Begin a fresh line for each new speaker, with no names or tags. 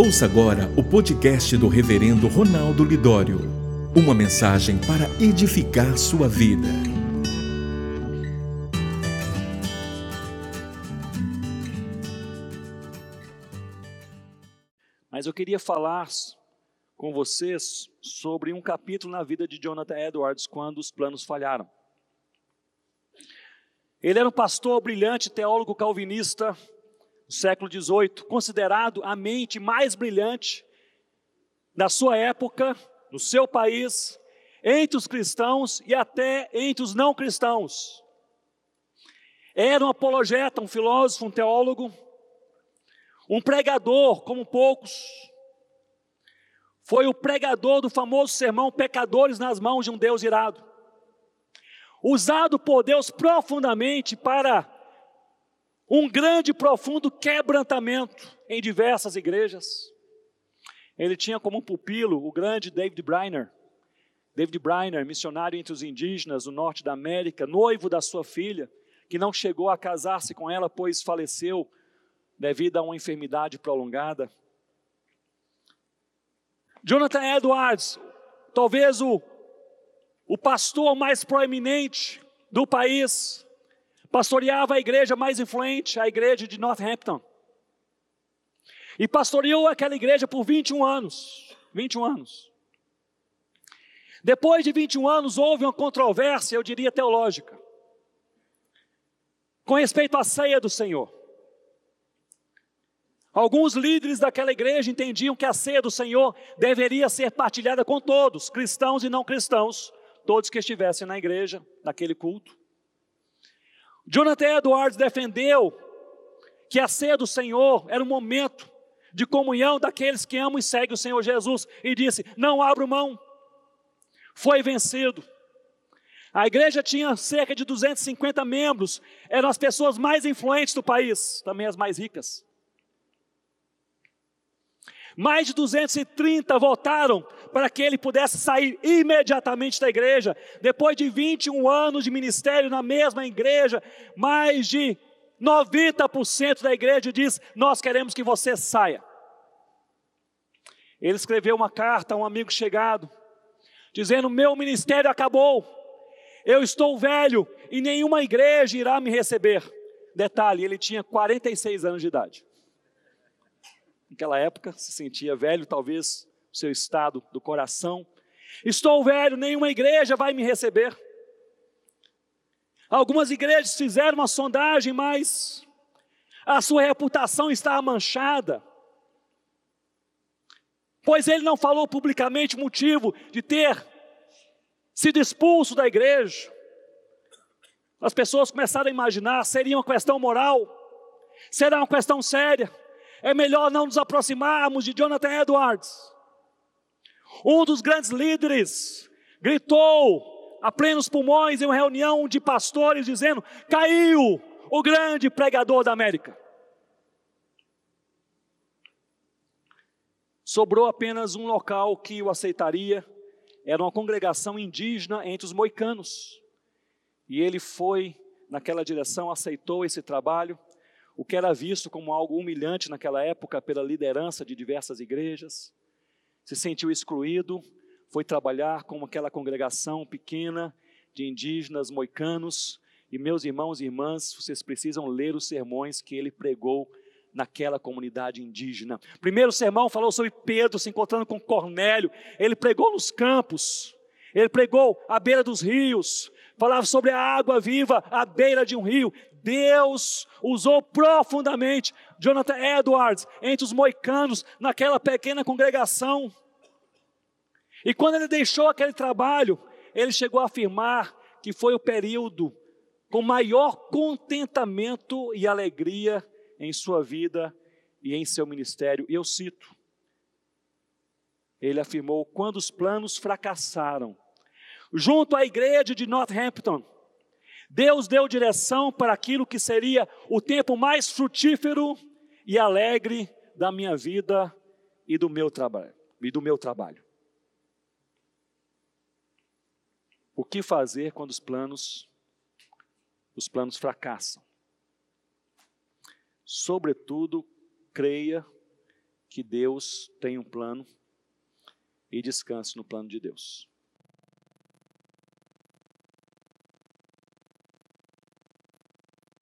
Ouça agora o podcast do Reverendo Ronaldo Lidório. Uma mensagem para edificar sua vida.
Mas eu queria falar com vocês sobre um capítulo na vida de Jonathan Edwards quando os planos falharam. Ele era um pastor brilhante, teólogo calvinista, do século XVIII, considerado a mente mais brilhante da sua época, no seu país, entre os cristãos e até entre os não cristãos. Era um apologeta, um filósofo, um teólogo, um pregador como poucos. Foi o pregador do famoso sermão Pecadores nas mãos de um Deus irado. Usado por Deus profundamente para um grande e profundo quebrantamento em diversas igrejas. Ele tinha como pupilo o grande David Briner. David Briner, missionário entre os indígenas do norte da América, noivo da sua filha, que não chegou a casar-se com ela, pois faleceu devido a uma enfermidade prolongada. Jonathan Edwards, talvez o, o pastor mais proeminente do país, pastoreava a igreja mais influente, a igreja de Northampton. E pastoreou aquela igreja por 21 anos. 21 anos. Depois de 21 anos, houve uma controvérsia, eu diria teológica, com respeito à ceia do Senhor. Alguns líderes daquela igreja entendiam que a ceia do Senhor deveria ser partilhada com todos, cristãos e não cristãos, todos que estivessem na igreja, naquele culto. Jonathan Edwards defendeu que a ceia do Senhor era um momento de comunhão daqueles que amam e seguem o Senhor Jesus e disse: Não abro mão. Foi vencido. A igreja tinha cerca de 250 membros, eram as pessoas mais influentes do país, também as mais ricas. Mais de 230 votaram para que ele pudesse sair imediatamente da igreja. Depois de 21 anos de ministério na mesma igreja, mais de 90% da igreja diz: Nós queremos que você saia. Ele escreveu uma carta a um amigo chegado, dizendo: Meu ministério acabou, eu estou velho e nenhuma igreja irá me receber. Detalhe: ele tinha 46 anos de idade. Naquela época, se sentia velho, talvez seu estado do coração. Estou velho, nenhuma igreja vai me receber. Algumas igrejas fizeram uma sondagem, mas a sua reputação está manchada. Pois ele não falou publicamente o motivo de ter sido expulso da igreja. As pessoas começaram a imaginar: seria uma questão moral? Será uma questão séria? é melhor não nos aproximarmos de Jonathan Edwards. Um dos grandes líderes gritou a plenos pulmões em uma reunião de pastores, dizendo: Caiu o grande pregador da América. Sobrou apenas um local que o aceitaria, era uma congregação indígena entre os moicanos. E ele foi naquela direção, aceitou esse trabalho o que era visto como algo humilhante naquela época pela liderança de diversas igrejas, se sentiu excluído, foi trabalhar com aquela congregação pequena de indígenas moicanos. E meus irmãos e irmãs, vocês precisam ler os sermões que ele pregou naquela comunidade indígena. Primeiro sermão falou sobre Pedro se encontrando com Cornélio. Ele pregou nos campos, ele pregou à beira dos rios, falava sobre a água viva à beira de um rio. Deus usou profundamente Jonathan Edwards entre os moicanos naquela pequena congregação. E quando ele deixou aquele trabalho, ele chegou a afirmar que foi o período com maior contentamento e alegria em sua vida e em seu ministério. E eu cito: ele afirmou: quando os planos fracassaram, junto à igreja de Northampton, Deus deu direção para aquilo que seria o tempo mais frutífero e alegre da minha vida e do meu trabalho, e do meu trabalho. O que fazer quando os planos os planos fracassam? Sobretudo, creia que Deus tem um plano e descanse no plano de Deus.